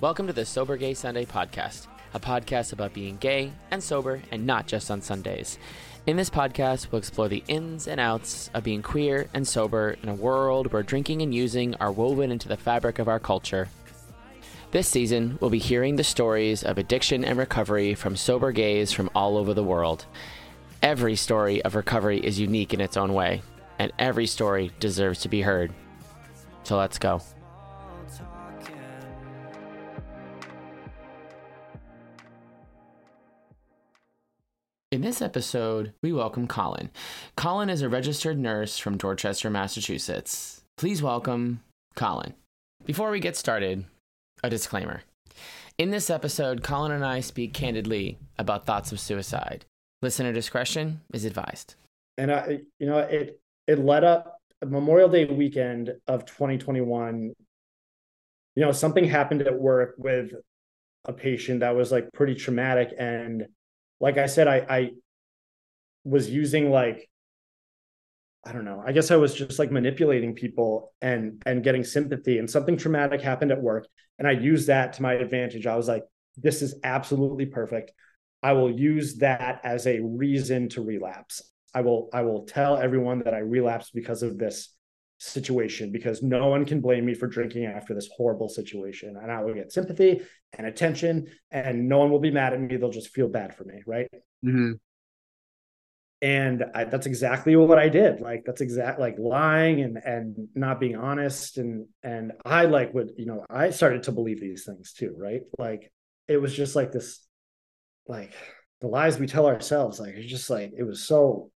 Welcome to the Sober Gay Sunday podcast, a podcast about being gay and sober and not just on Sundays. In this podcast, we'll explore the ins and outs of being queer and sober in a world where drinking and using are woven into the fabric of our culture. This season, we'll be hearing the stories of addiction and recovery from sober gays from all over the world. Every story of recovery is unique in its own way, and every story deserves to be heard. So let's go. This episode, we welcome Colin. Colin is a registered nurse from Dorchester, Massachusetts. Please welcome Colin. Before we get started, a disclaimer. In this episode, Colin and I speak candidly about thoughts of suicide. Listener discretion is advised. And I, you know, it it led up Memorial Day weekend of 2021. You know, something happened at work with a patient that was like pretty traumatic and like I said, I, I was using like I don't know. I guess I was just like manipulating people and and getting sympathy. And something traumatic happened at work, and I used that to my advantage. I was like, "This is absolutely perfect. I will use that as a reason to relapse. I will I will tell everyone that I relapsed because of this situation because no one can blame me for drinking after this horrible situation and i will get sympathy and attention and no one will be mad at me they'll just feel bad for me right Mm-hmm. And I, that's exactly what i did like that's exact like lying and and not being honest and and i like would you know i started to believe these things too right like it was just like this like the lies we tell ourselves like it's just like it was so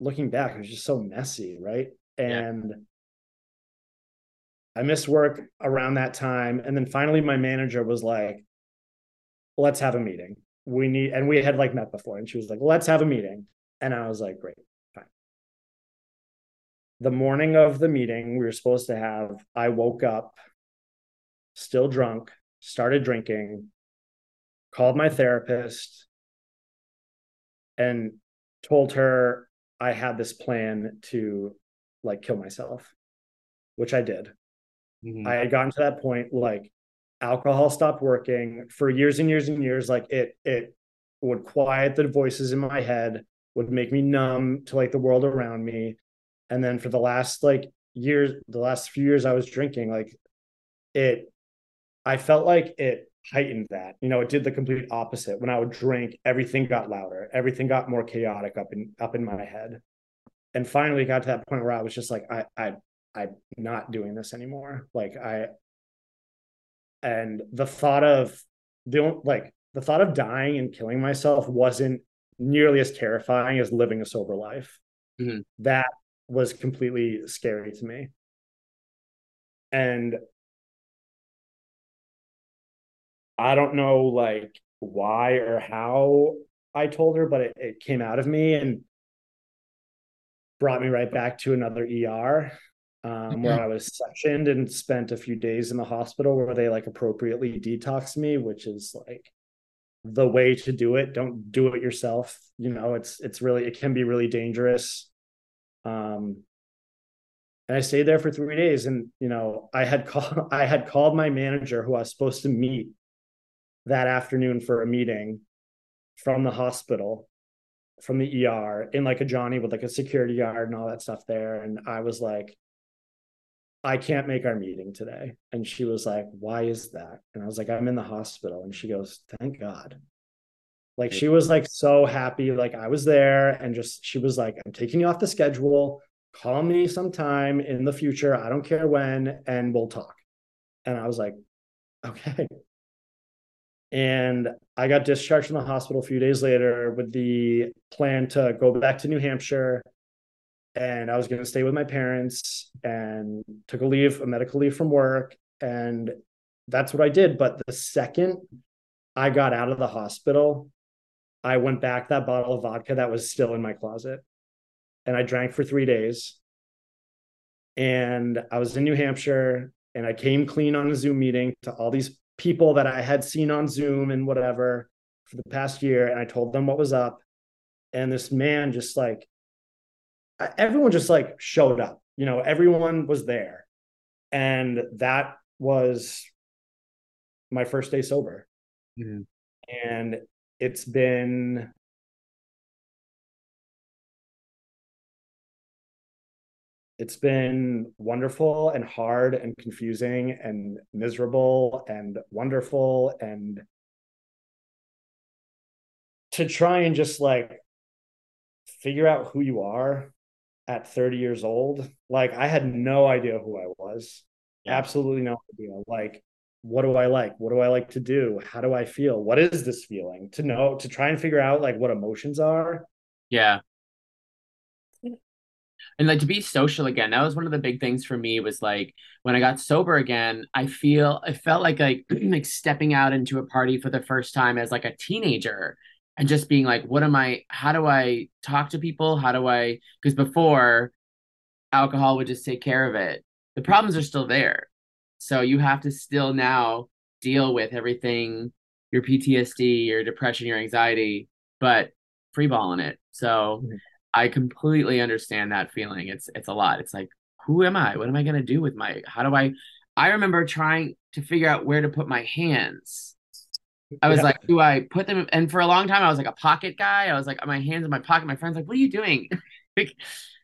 looking back it was just so messy right and yeah. I missed work around that time. And then finally, my manager was like, let's have a meeting. We need, and we had like met before. And she was like, let's have a meeting. And I was like, great, fine. The morning of the meeting we were supposed to have, I woke up still drunk, started drinking, called my therapist, and told her I had this plan to like kill myself, which I did. Mm-hmm. I had gotten to that point like alcohol stopped working for years and years and years. Like it it would quiet the voices in my head, would make me numb to like the world around me. And then for the last like years, the last few years I was drinking, like it I felt like it heightened that. You know, it did the complete opposite. When I would drink, everything got louder, everything got more chaotic up in up in my head and finally got to that point where I was just like, I, I, I'm not doing this anymore. Like I, and the thought of the like the thought of dying and killing myself wasn't nearly as terrifying as living a sober life. Mm-hmm. That was completely scary to me. And I don't know like why or how I told her, but it, it came out of me. And brought me right back to another ER um, where I was sectioned and spent a few days in the hospital where they like appropriately detoxed me, which is like the way to do it. Don't do it yourself. You know, it's it's really it can be really dangerous. Um, and I stayed there for three days, and you know, I had called I had called my manager who I was supposed to meet that afternoon for a meeting from the hospital from the ER in like a Johnny with like a security guard and all that stuff there. And I was like, I can't make our meeting today. And she was like, Why is that? And I was like, I'm in the hospital. And she goes, Thank God. Like she was like so happy. Like I was there and just she was like, I'm taking you off the schedule. Call me sometime in the future. I don't care when, and we'll talk. And I was like, okay. And I got discharged from the hospital a few days later with the plan to go back to New Hampshire. And I was going to stay with my parents and took a leave, a medical leave from work. And that's what I did. But the second I got out of the hospital, I went back that bottle of vodka that was still in my closet. And I drank for three days. And I was in New Hampshire and I came clean on a Zoom meeting to all these people that I had seen on Zoom and whatever for the past year. And I told them what was up. And this man just like, everyone just like showed up, you know, everyone was there. And that was my first day sober. Mm-hmm. And it's been it's been wonderful and hard and confusing and miserable and wonderful and to try and just like figure out who you are at 30 years old like i had no idea who i was. Yeah. absolutely no idea. Like what do i like? What do i like to do? How do i feel? What is this feeling? To know to try and figure out like what emotions are. Yeah. And like to be social again that was one of the big things for me was like when i got sober again i feel i felt like like like stepping out into a party for the first time as like a teenager and just being like what am i how do i talk to people? How do i because before alcohol would just take care of it. The problems are still there. So you have to still now deal with everything your ptsd your depression your anxiety but freeballing it. So mm-hmm. i completely understand that feeling. It's it's a lot. It's like who am i? What am i going to do with my how do i i remember trying to figure out where to put my hands I was yeah. like, do I put them? And for a long time, I was like a pocket guy. I was like, my hands in my pocket. My friends like, what are you doing? like,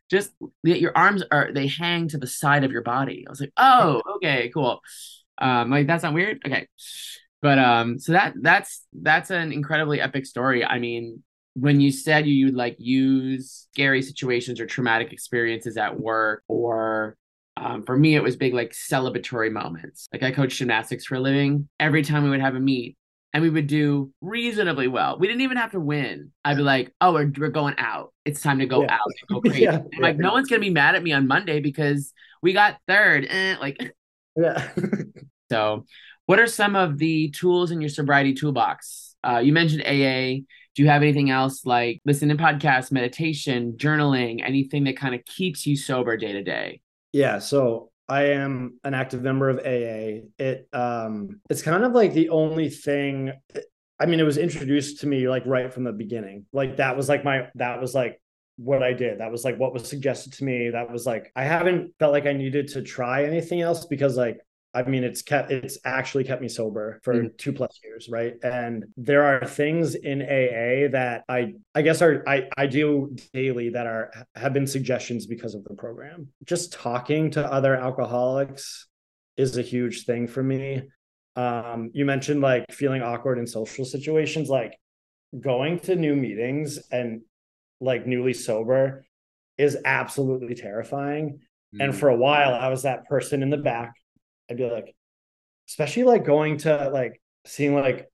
just your arms are they hang to the side of your body. I was like, oh, okay, cool. Um, like that's not weird. Okay, but um, so that that's that's an incredibly epic story. I mean, when you said you would like use scary situations or traumatic experiences at work or um, for me, it was big like celebratory moments. Like I coached gymnastics for a living. Every time we would have a meet, and we would do reasonably well. We didn't even have to win. I'd be like, "Oh, we're, we're going out. It's time to go yeah. out, go crazy." yeah. Like, no one's gonna be mad at me on Monday because we got third. Eh, like, yeah. so, what are some of the tools in your sobriety toolbox? Uh, you mentioned AA. Do you have anything else like listening to podcasts, meditation, journaling, anything that kind of keeps you sober day to day? Yeah. So I am an active member of AA. It um it's kind of like the only thing I mean it was introduced to me like right from the beginning. Like that was like my that was like what I did. That was like what was suggested to me. That was like I haven't felt like I needed to try anything else because like I mean, it's kept it's actually kept me sober for mm-hmm. two plus years, right? And there are things in AA that I I guess are I I do daily that are have been suggestions because of the program. Just talking to other alcoholics is a huge thing for me. Um, you mentioned like feeling awkward in social situations, like going to new meetings and like newly sober is absolutely terrifying. Mm-hmm. And for a while, I was that person in the back I'd be like, especially like going to like seeing like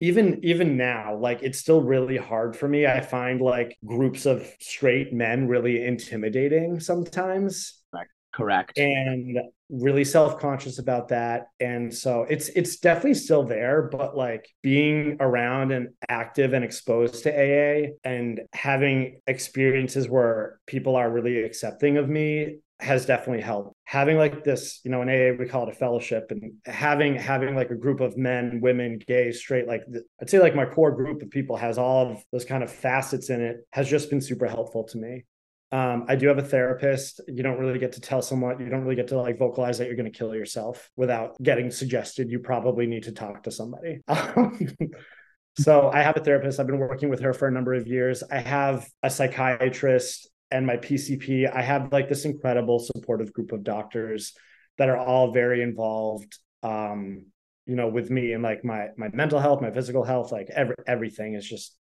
even even now like it's still really hard for me. I find like groups of straight men really intimidating sometimes. Correct correct. and really self-conscious about that. And so it's it's definitely still there but like being around and active and exposed to aa and having experiences where people are really accepting of me has definitely helped having like this you know in aa we call it a fellowship and having having like a group of men women gay straight like i'd say like my core group of people has all of those kind of facets in it has just been super helpful to me um, I do have a therapist. You don't really get to tell someone, you don't really get to like vocalize that you're going to kill yourself without getting suggested. You probably need to talk to somebody. so I have a therapist. I've been working with her for a number of years. I have a psychiatrist and my PCP, I have like this incredible supportive group of doctors that are all very involved um, you know, with me and like my my mental health, my physical health, like every everything is just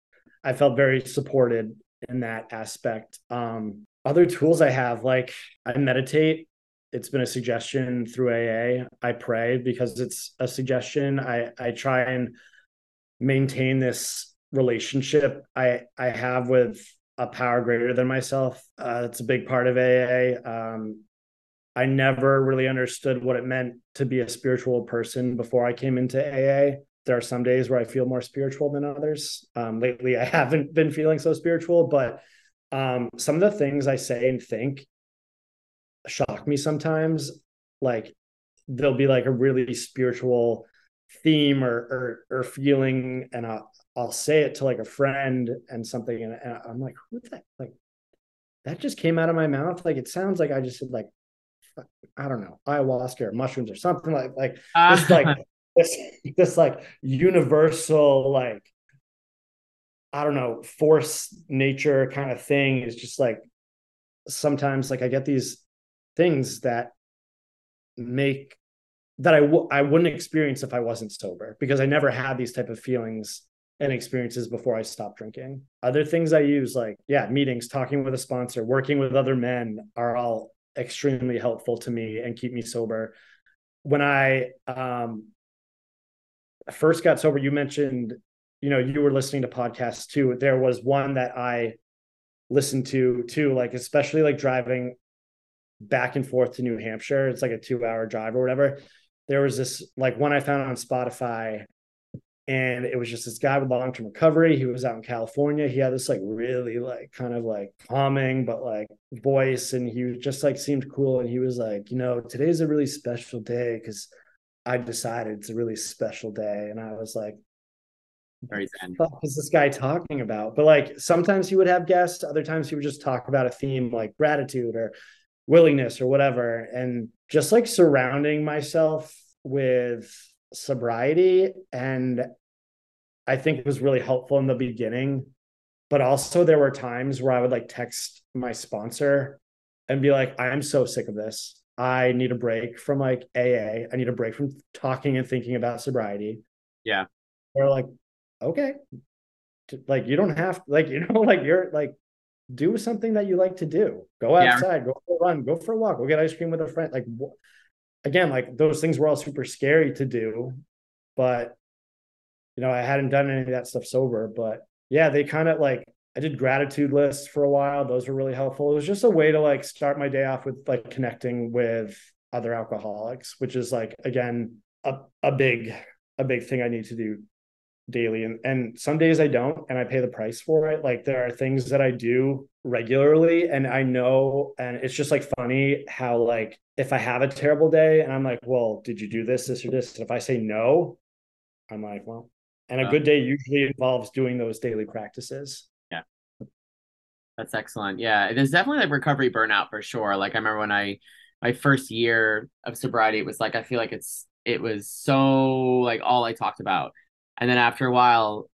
I felt very supported in that aspect. Um, other tools I have, like I meditate. It's been a suggestion through AA. I pray because it's a suggestion. I I try and maintain this relationship I I have with a power greater than myself. Uh, it's a big part of AA. Um, I never really understood what it meant to be a spiritual person before I came into AA. There are some days where I feel more spiritual than others. Um, lately, I haven't been feeling so spiritual, but um, some of the things I say and think shock me sometimes. Like there'll be like a really spiritual theme or or, or feeling, and I'll, I'll say it to like a friend and something, and, and I'm like, who that? Like that just came out of my mouth. Like it sounds like I just said like, I don't know, ayahuasca or mushrooms or something like like uh, like this this like universal like I don't know force nature kind of thing is just like sometimes like I get these things that make that I w- I wouldn't experience if I wasn't sober because I never had these type of feelings and experiences before I stopped drinking. Other things I use like yeah, meetings, talking with a sponsor, working with other men are all extremely helpful to me and keep me sober. When I um first got sober, you mentioned, you know, you were listening to podcasts too. There was one that I listened to too, like especially like driving back and forth to New Hampshire. It's like a two hour drive or whatever. There was this like one I found on Spotify and it was just this guy with long-term recovery he was out in california he had this like really like kind of like calming but like voice and he just like seemed cool and he was like you know today's a really special day because i decided it's a really special day and i was like very zen. what is this guy talking about but like sometimes he would have guests other times he would just talk about a theme like gratitude or willingness or whatever and just like surrounding myself with sobriety and I think it was really helpful in the beginning. But also there were times where I would like text my sponsor and be like, I'm so sick of this. I need a break from like AA. I need a break from talking and thinking about sobriety. Yeah. They're like, okay. Like you don't have like, you know, like you're like do something that you like to do. Go outside, yeah. go for a run, go for a walk, go get ice cream with a friend. Like again, like those things were all super scary to do, but you know, I hadn't done any of that stuff sober. But yeah, they kind of like I did gratitude lists for a while. Those were really helpful. It was just a way to like start my day off with like connecting with other alcoholics, which is like again a, a big a big thing I need to do daily. And and some days I don't and I pay the price for it. Like there are things that I do regularly and I know and it's just like funny how like if I have a terrible day and I'm like well did you do this this or this? And if I say no I'm like well and a good day usually involves doing those daily practices. Yeah. That's excellent. Yeah there's definitely like recovery burnout for sure. Like I remember when I my first year of sobriety it was like I feel like it's it was so like all I talked about and then after a while,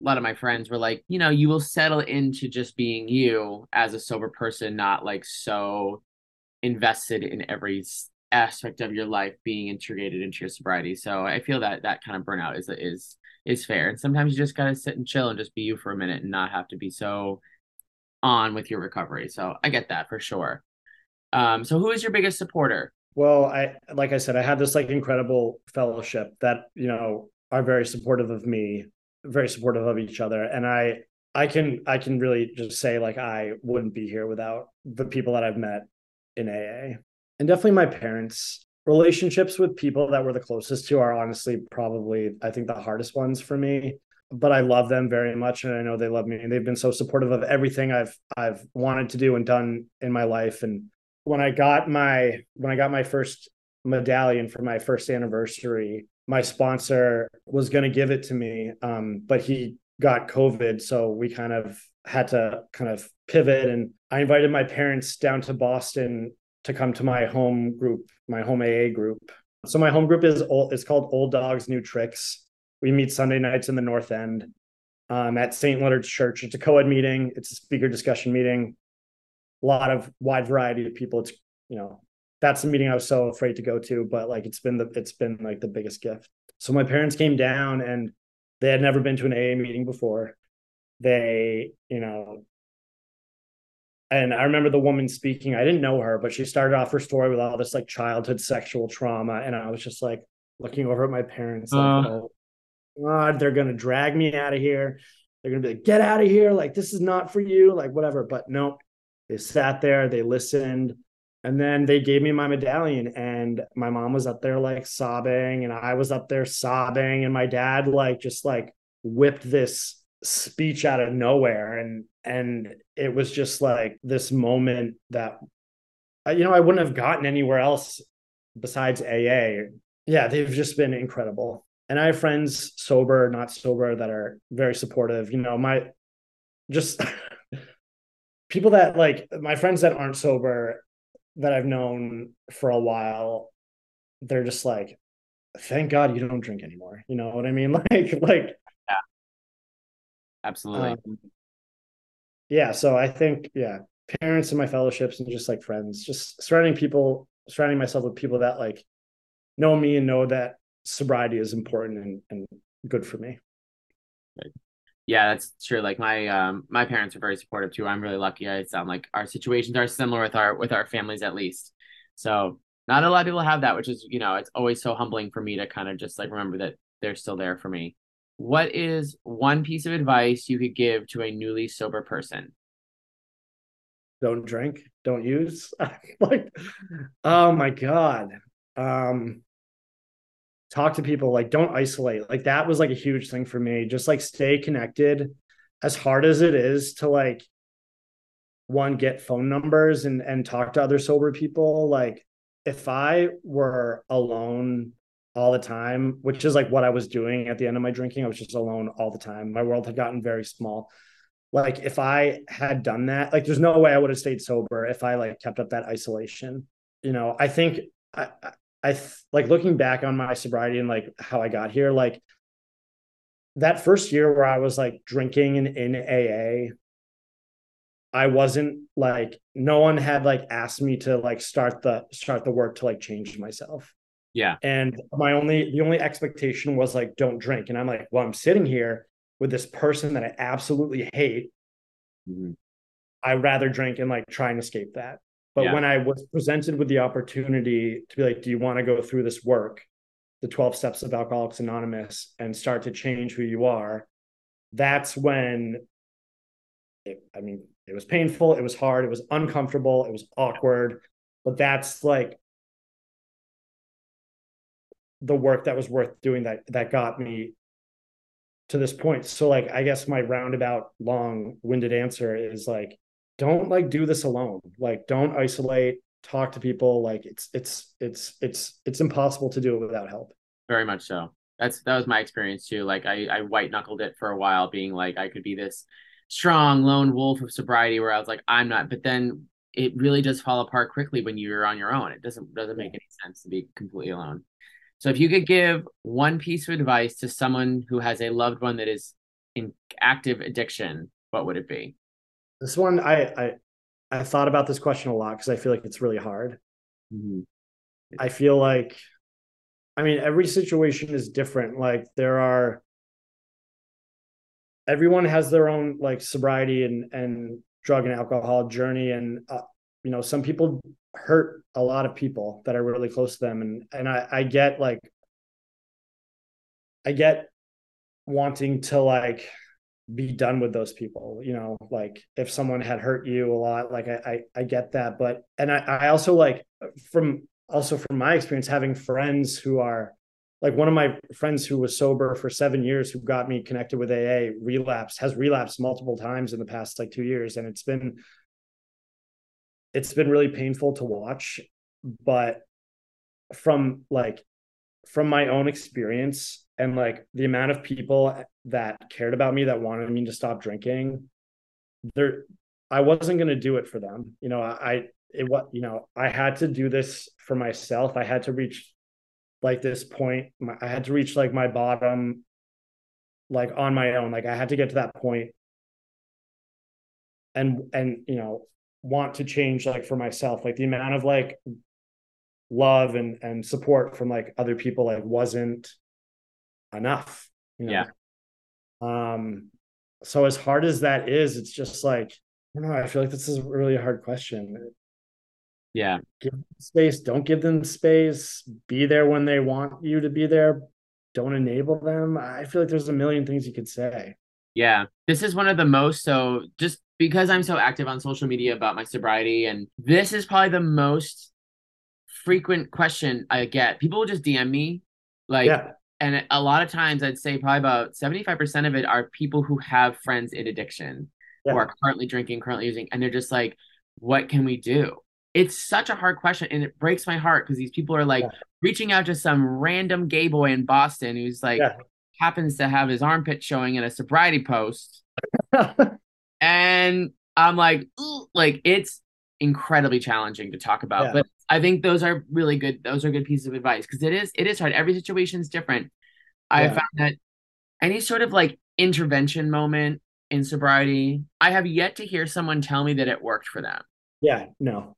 a lot of my friends were like, you know, you will settle into just being you as a sober person, not like so invested in every aspect of your life being integrated into your sobriety. So I feel that that kind of burnout is is is fair. And sometimes you just gotta sit and chill and just be you for a minute and not have to be so on with your recovery. So I get that for sure. Um, so who is your biggest supporter? Well, I like I said, I had this like incredible fellowship that you know are very supportive of me, very supportive of each other. And I I can I can really just say like I wouldn't be here without the people that I've met in AA. And definitely my parents. Relationships with people that were the closest to are honestly probably I think the hardest ones for me. But I love them very much and I know they love me and they've been so supportive of everything I've I've wanted to do and done in my life. And when I got my when I got my first medallion for my first anniversary, my sponsor was going to give it to me, um, but he got COVID, so we kind of had to kind of pivot. And I invited my parents down to Boston to come to my home group, my home AA group. So my home group is old, it's called Old Dogs New Tricks. We meet Sunday nights in the North End um, at St. Leonard's Church. It's a co-ed meeting. It's a speaker discussion meeting. A lot of wide variety of people. It's you know that's the meeting I was so afraid to go to, but like it's been the it's been like the biggest gift. So my parents came down and they had never been to an AA meeting before. They, you know, and I remember the woman speaking. I didn't know her, but she started off her story with all this like childhood sexual trauma, and I was just like looking over at my parents, like, uh, oh God, they're gonna drag me out of here. They're gonna be like, get out of here, like this is not for you, like whatever. But no, they sat there, they listened, and then they gave me my medallion, and my mom was up there like sobbing, and I was up there sobbing, and my dad like just like whipped this speech out of nowhere, and and it was just like this moment that uh, you know I wouldn't have gotten anywhere else besides AA. Yeah, they've just been incredible. And I have friends sober, not sober, that are very supportive. You know, my just people that like my friends that aren't sober that I've known for a while, they're just like, thank God you don't drink anymore. You know what I mean? Like, like, yeah, absolutely. Um, yeah. So I think, yeah, parents and my fellowships and just like friends, just surrounding people, surrounding myself with people that like know me and know that sobriety is important and, and good for me. Right. Yeah, that's true. Like my um my parents are very supportive too. I'm really lucky. I sound like our situations are similar with our with our families at least. So not a lot of people have that, which is, you know, it's always so humbling for me to kind of just like remember that they're still there for me. What is one piece of advice you could give to a newly sober person? Don't drink, don't use. like, oh my God. Um, talk to people, like, don't isolate. Like, that was like a huge thing for me. Just like stay connected as hard as it is to like one get phone numbers and and talk to other sober people like if i were alone all the time, which is like what I was doing at the end of my drinking. I was just alone all the time. My world had gotten very small. Like if I had done that, like there's no way I would have stayed sober if I like kept up that isolation. You know, I think I I like looking back on my sobriety and like how I got here, like that first year where I was like drinking in, in AA, I wasn't like no one had like asked me to like start the start the work to like change myself. Yeah. And my only the only expectation was like don't drink. And I'm like, well, I'm sitting here with this person that I absolutely hate. Mm-hmm. I'd rather drink and like try and escape that. But yeah. when I was presented with the opportunity to be like, do you want to go through this work, the 12 steps of Alcoholics Anonymous, and start to change who you are? That's when it, I mean, it was painful, it was hard, it was uncomfortable, it was awkward. But that's like the work that was worth doing that that got me to this point. So like I guess my roundabout long-winded answer is like don't like do this alone. Like don't isolate, talk to people like it's it's it's it's it's impossible to do it without help. Very much so. That's that was my experience too. Like I I white knuckled it for a while being like I could be this strong lone wolf of sobriety where I was like I'm not but then it really does fall apart quickly when you're on your own. It doesn't doesn't make any sense to be completely alone. So if you could give one piece of advice to someone who has a loved one that is in active addiction, what would it be? This one, I I, I thought about this question a lot because I feel like it's really hard. Mm-hmm. I feel like, I mean, every situation is different. Like there are, everyone has their own like sobriety and and drug and alcohol journey, and uh, you know, some people hurt a lot of people that are really close to them and and I, I get like I get wanting to like be done with those people you know like if someone had hurt you a lot like I, I i, get that but and I, I also like from also from my experience having friends who are like one of my friends who was sober for seven years who got me connected with aa relapsed has relapsed multiple times in the past like two years and it's been it's been really painful to watch but from like from my own experience and like the amount of people that cared about me that wanted me to stop drinking there i wasn't going to do it for them. You know i it what you know i had to do this for myself. I had to reach like this point my, i had to reach like my bottom like on my own. Like i had to get to that point and and you know want to change like for myself. Like the amount of like love and and support from like other people like wasn't enough you know? yeah um so as hard as that is it's just like i don't know i feel like this is really a really hard question yeah give space don't give them space be there when they want you to be there don't enable them i feel like there's a million things you could say yeah this is one of the most so just because I'm so active on social media about my sobriety, and this is probably the most frequent question I get. People will just DM me, like, yeah. And a lot of times I'd say probably about 75% of it are people who have friends in addiction yeah. who are currently drinking, currently using, and they're just like, what can we do? It's such a hard question, and it breaks my heart because these people are like yeah. reaching out to some random gay boy in Boston who's like happens to have his armpit showing in a sobriety post. and I'm like, like it's incredibly challenging to talk about. Yeah. But I think those are really good. Those are good pieces of advice because it is it is hard. Every situation is different. I found that any sort of like intervention moment in sobriety, I have yet to hear someone tell me that it worked for them. Yeah, no.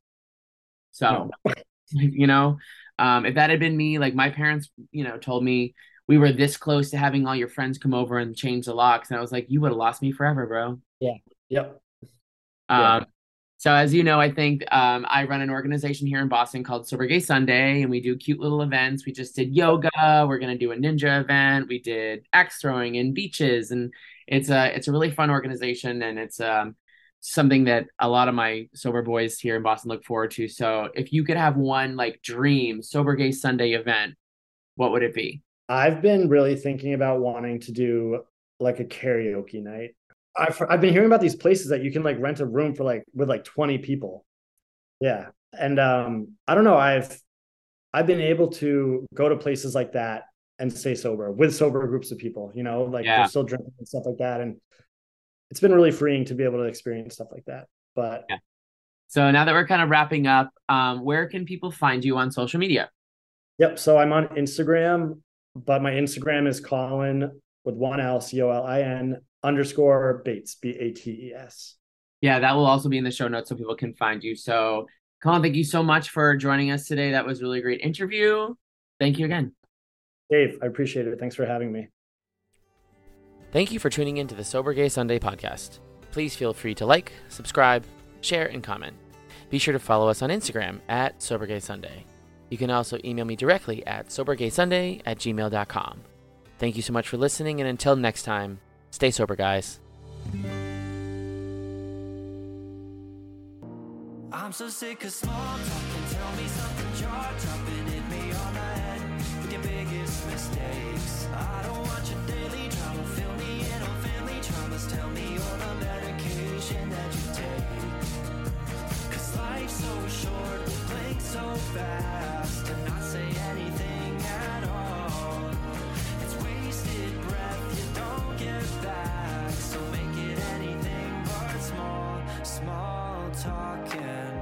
So, no. you know, um, if that had been me, like my parents, you know, told me we were this close to having all your friends come over and change the locks, and I was like, you would have lost me forever, bro. Yeah. Yep. Um, Yeah. So as you know, I think um, I run an organization here in Boston called Sober Gay Sunday, and we do cute little events. We just did yoga. We're gonna do a ninja event. We did axe throwing and beaches, and it's a it's a really fun organization, and it's um something that a lot of my sober boys here in Boston look forward to. So if you could have one like dream Sober Gay Sunday event, what would it be? I've been really thinking about wanting to do like a karaoke night. I've I've been hearing about these places that you can like rent a room for like with like 20 people. Yeah. And um I don't know, I've I've been able to go to places like that and stay sober with sober groups of people, you know, like Yeah. they're still drinking and stuff like that. And it's been really freeing to be able to experience stuff like that. But Yeah. So now that we're kind of wrapping up, um, where can people find you on social media? Yep. So I'm on Instagram, but my Instagram is Colin with one L, C O L I N underscore Bates, B A T E S. Yeah, that will also be in the show notes so people can find you. So, Colin, thank you so much for joining us today. That was a really great interview. Thank you again. Dave, I appreciate it. Thanks for having me. Thank you for tuning in to the Sober Gay Sunday podcast. Please feel free to like, subscribe, share, and comment. Be sure to follow us on Instagram at Sober Gay Sunday. You can also email me directly at sobergaysunday at gmail.com. Thank you so much for listening, and until next time, stay sober, guys. I'm so sick of small. Tell me something. Hit me on the head with your biggest mistakes. I don't want your daily drama. Fill me in on family traumas. Tell me you're the medication that you take. Cause life's so short, blink so fast. don't give back. So make it anything but small, small talking.